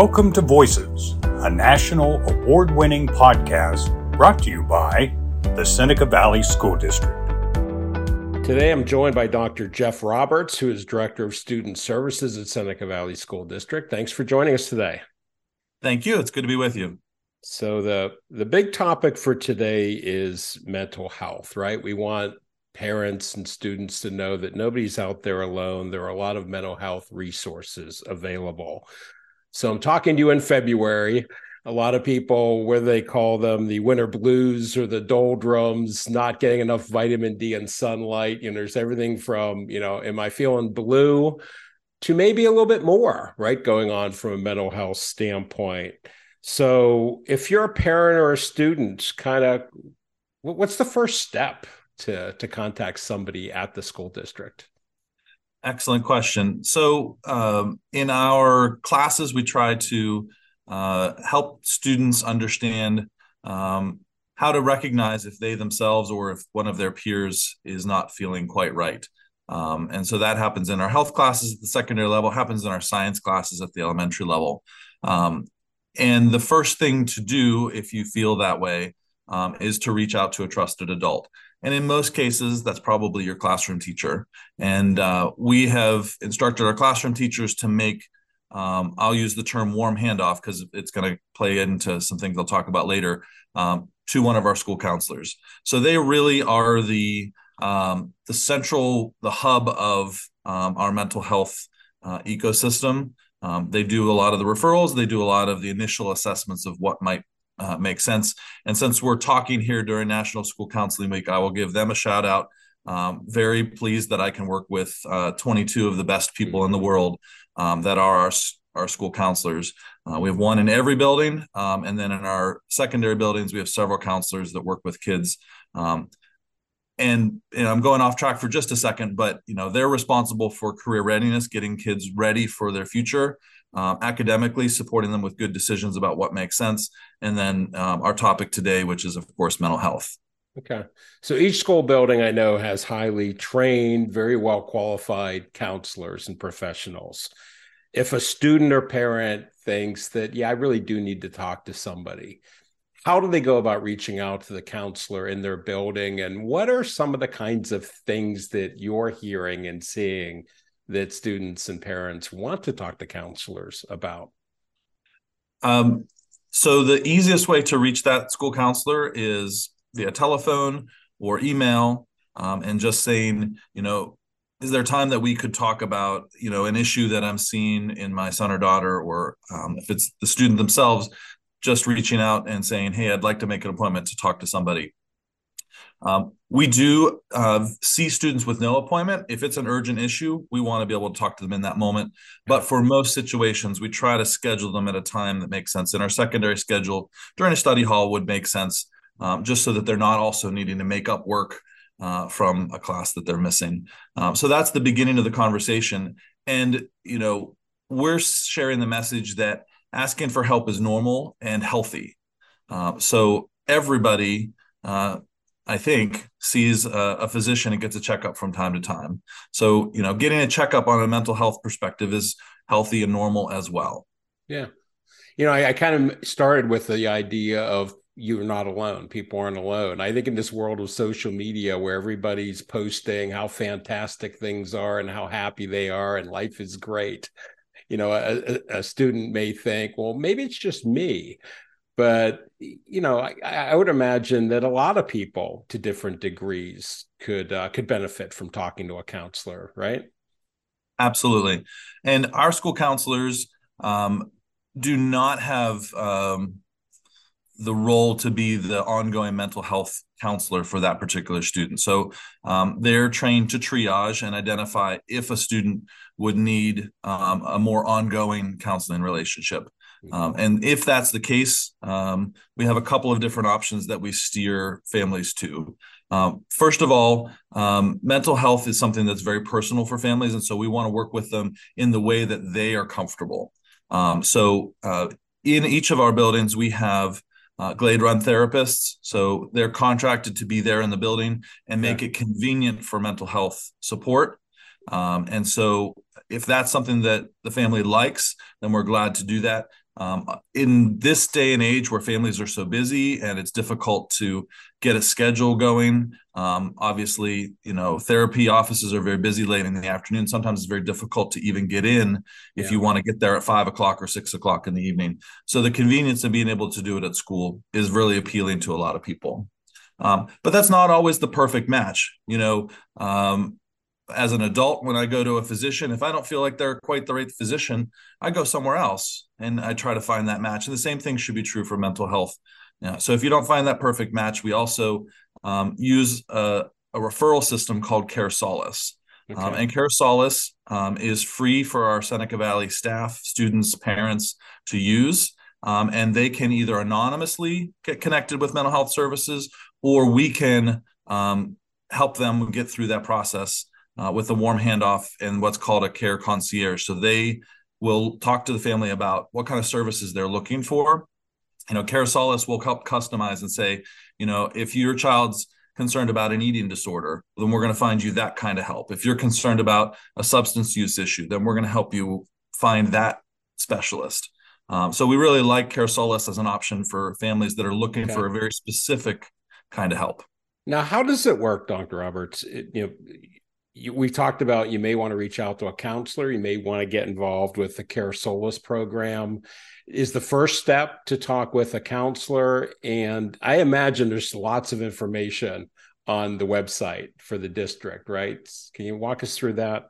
Welcome to Voices, a national award winning podcast brought to you by the Seneca Valley School District. Today, I'm joined by Dr. Jeff Roberts, who is Director of Student Services at Seneca Valley School District. Thanks for joining us today. Thank you. It's good to be with you. So the the big topic for today is mental health, right? We want parents and students to know that nobody's out there alone. There are a lot of mental health resources available. So I'm talking to you in February. A lot of people, whether they call them the winter blues or the doldrums, not getting enough vitamin D and sunlight. You know, there's everything from, you know, am I feeling blue to maybe a little bit more, right? Going on from a mental health standpoint. So if you're a parent or a student, kind of what's the first step to to contact somebody at the school district? Excellent question. So, um, in our classes, we try to uh, help students understand um, how to recognize if they themselves or if one of their peers is not feeling quite right. Um, and so that happens in our health classes at the secondary level, happens in our science classes at the elementary level. Um, and the first thing to do if you feel that way um, is to reach out to a trusted adult. And in most cases, that's probably your classroom teacher. And uh, we have instructed our classroom teachers to make, um, I'll use the term warm handoff because it's going to play into some things I'll talk about later, um, to one of our school counselors. So they really are the um, the central, the hub of um, our mental health uh, ecosystem. Um, they do a lot of the referrals. They do a lot of the initial assessments of what might uh, make sense. And since we're talking here during National School Counseling Week, I will give them a shout out. Um, very pleased that I can work with uh, 22 of the best people in the world um, that are our, our school counselors. Uh, we have one in every building, um, and then in our secondary buildings, we have several counselors that work with kids. Um, and, and I'm going off track for just a second, but you know they're responsible for career readiness, getting kids ready for their future, um, academically, supporting them with good decisions about what makes sense, and then um, our topic today, which is of course mental health. Okay, so each school building I know has highly trained, very well qualified counselors and professionals. If a student or parent thinks that, yeah, I really do need to talk to somebody, how do they go about reaching out to the counselor in their building? And what are some of the kinds of things that you're hearing and seeing that students and parents want to talk to counselors about? Um, so the easiest way to reach that school counselor is via telephone or email, um, and just saying, you know, is there time that we could talk about, you know, an issue that I'm seeing in my son or daughter, or um, if it's the student themselves, just reaching out and saying, hey, I'd like to make an appointment to talk to somebody. Um, we do uh, see students with no appointment. If it's an urgent issue, we want to be able to talk to them in that moment. But for most situations, we try to schedule them at a time that makes sense. In our secondary schedule, during a study hall would make sense, um, just so that they're not also needing to make up work uh, from a class that they're missing. Um, so that's the beginning of the conversation. And, you know, we're sharing the message that asking for help is normal and healthy. Uh, so everybody uh, I think, sees a, a, physician and gets a checkup from time to time. So, you know, getting a checkup on a mental health perspective is healthy and normal as well. Yeah. You know, I, I kind of started with the idea of you're not alone. People aren't alone. I think in this world of social media where everybody's posting how fantastic things are and how happy they are and life is great, you know, a, a student may think, well, maybe it's just me but you know I, I, would imagine that a lot of people to different degrees could uh, could benefit from talking to a counselor right? Absolutely. And our school counselors um, do not have um, the role to be the ongoing mental health counselor for that particular student so um, they're trained to triage and identify if a student would need um, a more ongoing counseling relationship um, and if that's the case, um, we have a couple of different options that we steer families to. Um, first of all, um, mental health is something that's very personal for families. And so we want to work with them in the way that they are comfortable. So uh, in each of our buildings, we have uh, Glade Run therapists. So they're contracted to be there in the building and make yeah. it convenient for mental health support. Um, and so if that's something that the family likes, then we're glad to do that. Um, in this day and age where families are so busy and it's difficult to get a schedule going um, obviously you know therapy offices are very busy late in the afternoon. Sometimes it's very difficult to even get in if yeah. you want to get there at five o'clock or six o'clock in the evening. So the convenience of being able to do it at school is really appealing to a lot of people. Um, but that's not always the perfect match you know um, as an adult when i go to a physician if i don't feel like they're quite the right physician i go somewhere else and i try to find that match. And the same thing should be true for mental health. Yeah, so if you don't find that perfect match we also um, use a, a, referral system called care solace. Um, okay. um, and care solace um, is free for our seneca valley staff students parents to use. Um, and they can either anonymously get connected with mental health services or we can um, help them get through that process uh, with a warm handoff and what's called a care concierge. So they will talk to the family about what kind of services they're looking for. You know, Care will help customize and say, you know, if your child's concerned about an eating disorder, then we're going to find you that kind of help. If you're concerned about a substance use issue, then we're going to help you find that specialist. Um, so we really like Care as an option for families that are looking okay. for a very specific kind of help. Now, how does it work, Dr. Roberts? It, you know, you, we talked about you may want to reach out to a counselor you may want to get involved with the care solace program. Is the first step to talk with a counselor and i imagine there's lots of information on the website for the district right? Can you walk us through that?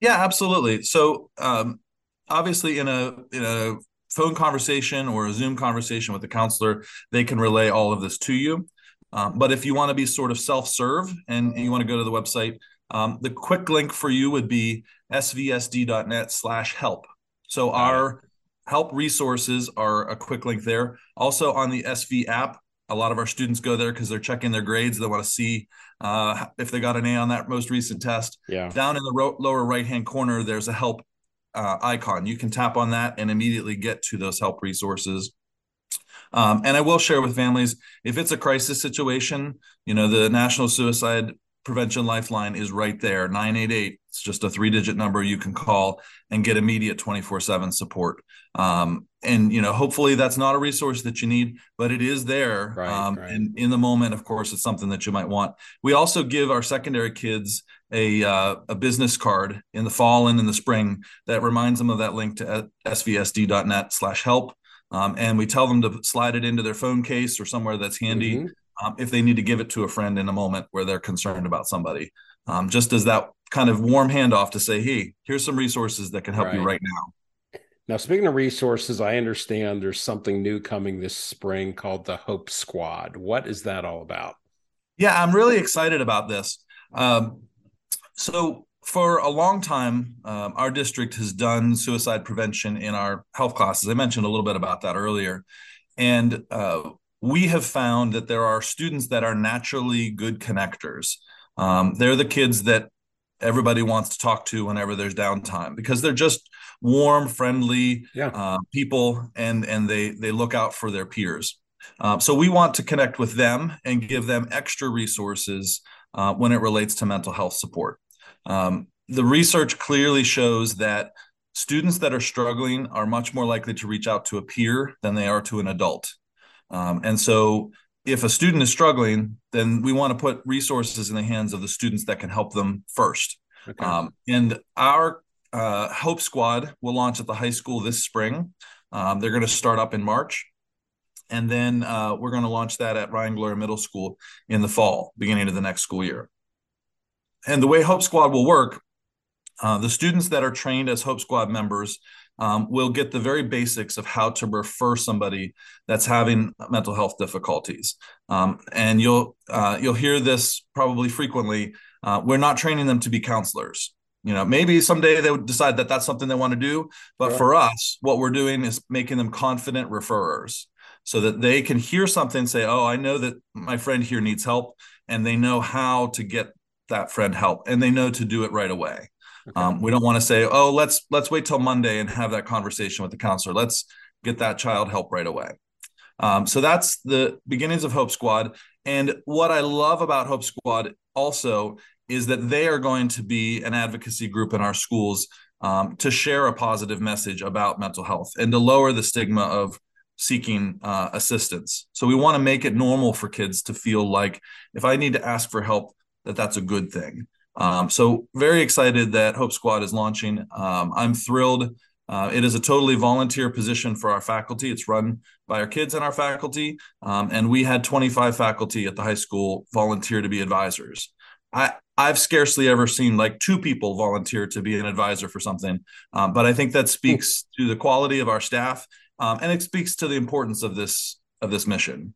Yeah absolutely. So um, obviously in a in a phone conversation or a zoom conversation with the counselor they can relay all of this to you. Um, but if you want to be sort of self-serve and, and you want to go to the website um, the quick link for you would be svsd.net slash help. So our help resources are a quick link there. Also on the SV app, a lot of our students go there because they're checking their grades. They want to see uh, if they got an A on that most recent test. Yeah. Down in the ro- lower right hand corner, there's a help uh, icon. You can tap on that and immediately get to those help resources. Um, and I will share with families if it's a crisis situation, you know, the National Suicide Prevention Lifeline is right there 988. It's just a three digit number you can call and get immediate 24 7 support. Um, and, you know, hopefully that's not a resource that you need, but it is there. Right, um, right. And in the moment, of course, it's something that you might want. We also give our secondary kids a, uh, a business card in the fall and in the spring that reminds them of that link to svsd.net slash help. Um, and we tell them to slide it into their phone case or somewhere that's handy. Mm-hmm um, if they need to give it to a friend in a moment where they're concerned about somebody. Um, just as that kind of warm handoff to say, hey, here's some resources that can help right. you right now. Now, speaking of resources, I understand there's something new coming this spring called the Hope Squad. What is that all about? Yeah, I'm really excited about this. Um, so, for a long time, um, our district has done suicide prevention in our health classes. I mentioned a little bit about that earlier. And uh, we have found that there are students that are naturally good connectors. Um, they're the kids that everybody wants to talk to whenever there's downtime because they're just warm, friendly yeah. uh, people, and and they they look out for their peers. Um, so we want to connect with them and give them extra resources uh, when it relates to mental health support. Um, the research clearly shows that students that are struggling are much more likely to reach out to a peer than they are to an adult. Um, and so if a student is struggling, then we want to put resources in the hands of the students that can help them first. Okay. Um, and our uh, Hope Squad will launch at the high school this spring. Um, they're going to start up in March. And then uh, we're going to launch that at Ryan Gloyer Middle School in the fall, beginning of the next school year. And the way Hope Squad will work, uh, the students that are trained as Hope Squad members um, will get the very basics of how to refer somebody that's having mental health difficulties. Um, and you'll uh, you'll hear this probably frequently. Uh, we're not training them to be counselors. You know, maybe someday they would decide that that's something they want to do. But for us, what we're doing is making them confident referrers so that they can hear something say, "Oh, I know that my friend here needs help," and they know how to get that friend help, and they know to do it right away. Okay. Um, we don't want to say, "Oh, let's let's wait till Monday and have that conversation with the counselor." Let's get that child help right away. Um, so that's the beginnings of Hope Squad. And what I love about Hope Squad also is that they are going to be an advocacy group in our schools um, to share a positive message about mental health and to lower the stigma of seeking uh, assistance. So we want to make it normal for kids to feel like if I need to ask for help, that that's a good thing. Um, so very excited that Hope Squad is launching. Um, I'm thrilled. Uh, it is a totally volunteer position for our faculty. It's run by our kids and our faculty, um, and we had 25 faculty at the high school volunteer to be advisors. I I've scarcely ever seen like two people volunteer to be an advisor for something, um, but I think that speaks to the quality of our staff um, and it speaks to the importance of this of this mission.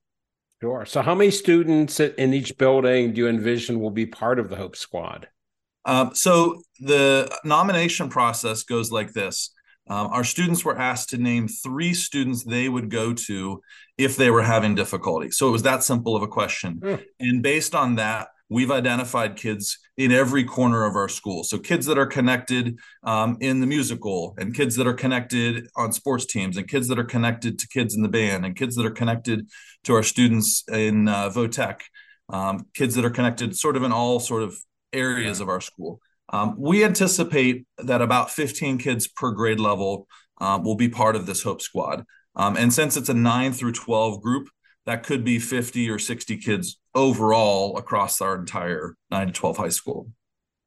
Sure. So, how many students in each building do you envision will be part of the Hope Squad? Um, so, the nomination process goes like this. Um, our students were asked to name three students they would go to if they were having difficulty. So it was that simple of a question. Mm. And based on that, we've identified kids in every corner of our school. So kids that are connected um, in the musical, and kids that are connected on sports teams, and kids that are connected to kids in the band, and kids that are connected to our students in uh, Votech, um, kids that are connected sort of in all sort of areas of our school. Um, we anticipate that about 15 kids per grade level um, will be part of this Hope Squad. Um, and since it's a 9 through 12 group, that could be 50 or 60 kids overall across our entire 9 to 12 high school.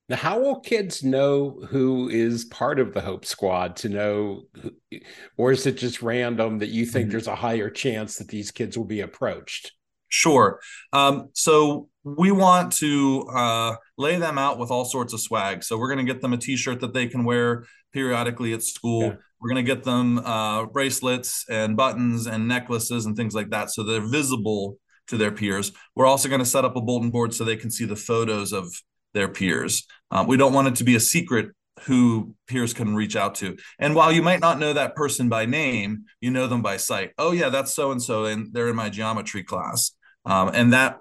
Now, how will kids know who is part of the Hope Squad to know, who, or is it just random that you think mm-hmm. there's a higher chance that these kids will be approached? Sure. Um, so we want to uh, lay them out with all sorts of swag. So we're going to get them a T-shirt that they can wear periodically at school. Yeah. We're going to get them uh, bracelets and buttons and necklaces and things like that so they're visible to their peers. We're also going to set up a bulletin board so they can see the photos of their peers. Um, we don't want it to be a secret who peers can reach out to. And while you might not know that person by name, you know them by sight. Oh, yeah, that's so and so, and they're in my geometry class. Um, and that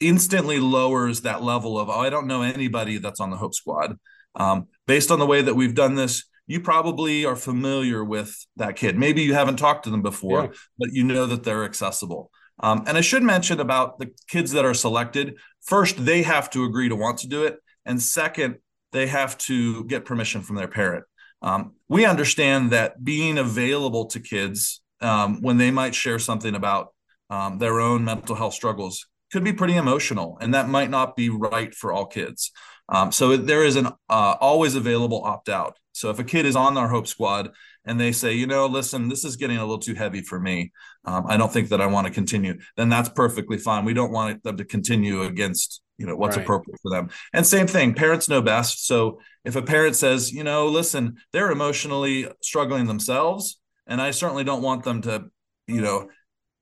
instantly lowers that level of, oh, I don't know anybody that's on the Hope Squad. Um, based on the way that we've done this, you probably are familiar with that kid. Maybe you haven't talked to them before, yeah. but you know that they're accessible. Um, and I should mention about the kids that are selected. First, they have to agree to want to do it. And second, they have to get permission from their parent. Um, we understand that being available to kids um, when they might share something about um, their own mental health struggles could be pretty emotional, and that might not be right for all kids. Um, so there is an uh, always available opt out. So if a kid is on our Hope Squad and they say, you know, listen, this is getting a little too heavy for me. Um, I don't think that I want to continue. Then that's perfectly fine. We don't want them to continue against, you know, what's right. appropriate for them. And same thing, parents know best. So if a parent says, you know, listen, they're emotionally struggling themselves, and I certainly don't want them to, you know,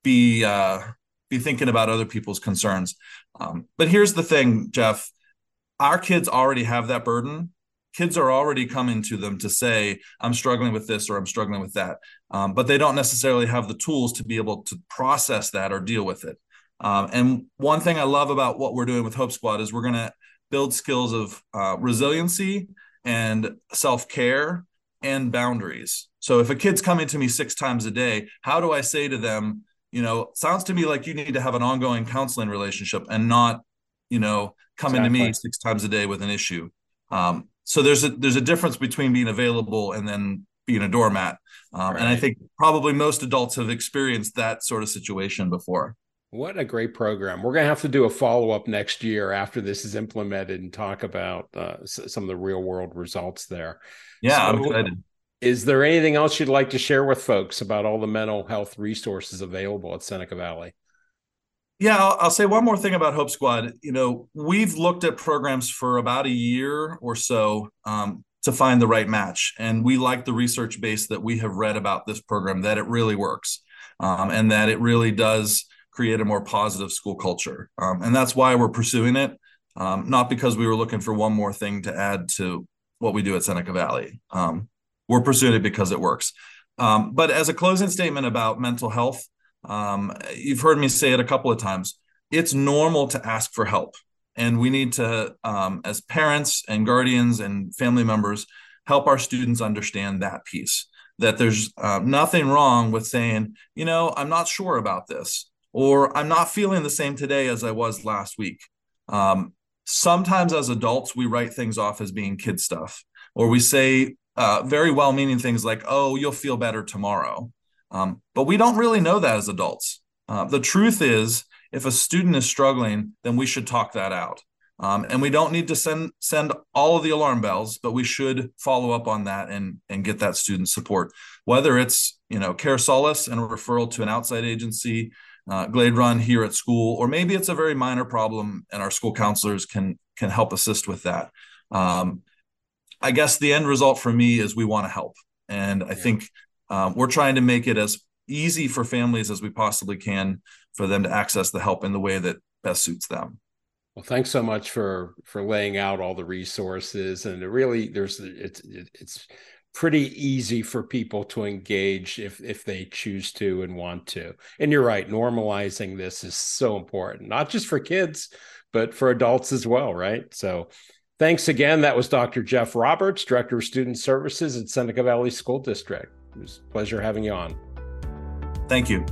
be uh, be thinking about other people's concerns. Um, but here's the thing, Jeff. Our kids already have that burden. Kids are already coming to them to say i'm struggling with this or i'm struggling with that. Um, but they don't necessarily have the tools to be able to process that or deal with it. Um, and one thing i love about what we're doing with hope squad is we're going to build skills of uh, resiliency and self-care and boundaries. So if a kid's coming to me six times a day how do i say to them you know sounds to me like you need to have an ongoing counseling relationship and not you know coming exactly. to me six times a day with an issue. Um, so there's a there's a difference between being available and then being a doormat. Um, right. and i think probably most adults have experienced that sort of situation before. What a great program. We're going to have to do a follow-up next year after this is implemented and talk about uh, some of the real world results there. Yeah so, i'm excited. is there anything else you'd like to share with folks about all the mental health resources available at seneca valley yeah, I'll, I'll, say one more thing about Hope Squad. You know, we've looked at programs for about a year or so um, to find the right match, and we like the research base that we have read about this program that it really works, um, and that it really does create a more positive school culture, um, and that's why we're pursuing it. Um, not because we were looking for one more thing to add to what we do at Seneca Valley. Um, we're pursuing it because it works. Um, but as a closing statement about mental health, um, you've heard me say it a couple of times. It's normal to ask for help. And we need to, um, as parents and guardians and family members, help our students understand that piece that there's uh, nothing wrong with saying, you know, I'm not sure about this, or I'm not feeling the same today as I was last week. Um, sometimes as adults, we write things off as being kid stuff, or we say uh, very well-meaning things like, "Oh, you'll feel better tomorrow," um, but we don't really know that as adults. Uh, the truth is, if a student is struggling, then we should talk that out. Um, and we don't need to send send all of the alarm bells, but we should follow up on that and and get that student support. Whether it's you know Care Solace and a referral to an outside agency, uh, Glade Run here at school, or maybe it's a very minor problem and our school counselors can can help assist with that. Um, I guess the end result for me is we want to help, and I yeah. think um, we're trying to make it as easy for families as we possibly can for them to access the help in the way that best suits them. Well, thanks so much for for laying out all the resources, and really there's it's it's pretty easy for people to engage if if they choose to and want to. And you're right, normalizing this is so important, not just for kids, but for adults as well, right? So. Thanks again. That was Dr. Jeff Roberts, Director of Student Services at Seneca Valley School District. It was a pleasure having you on. Thank you.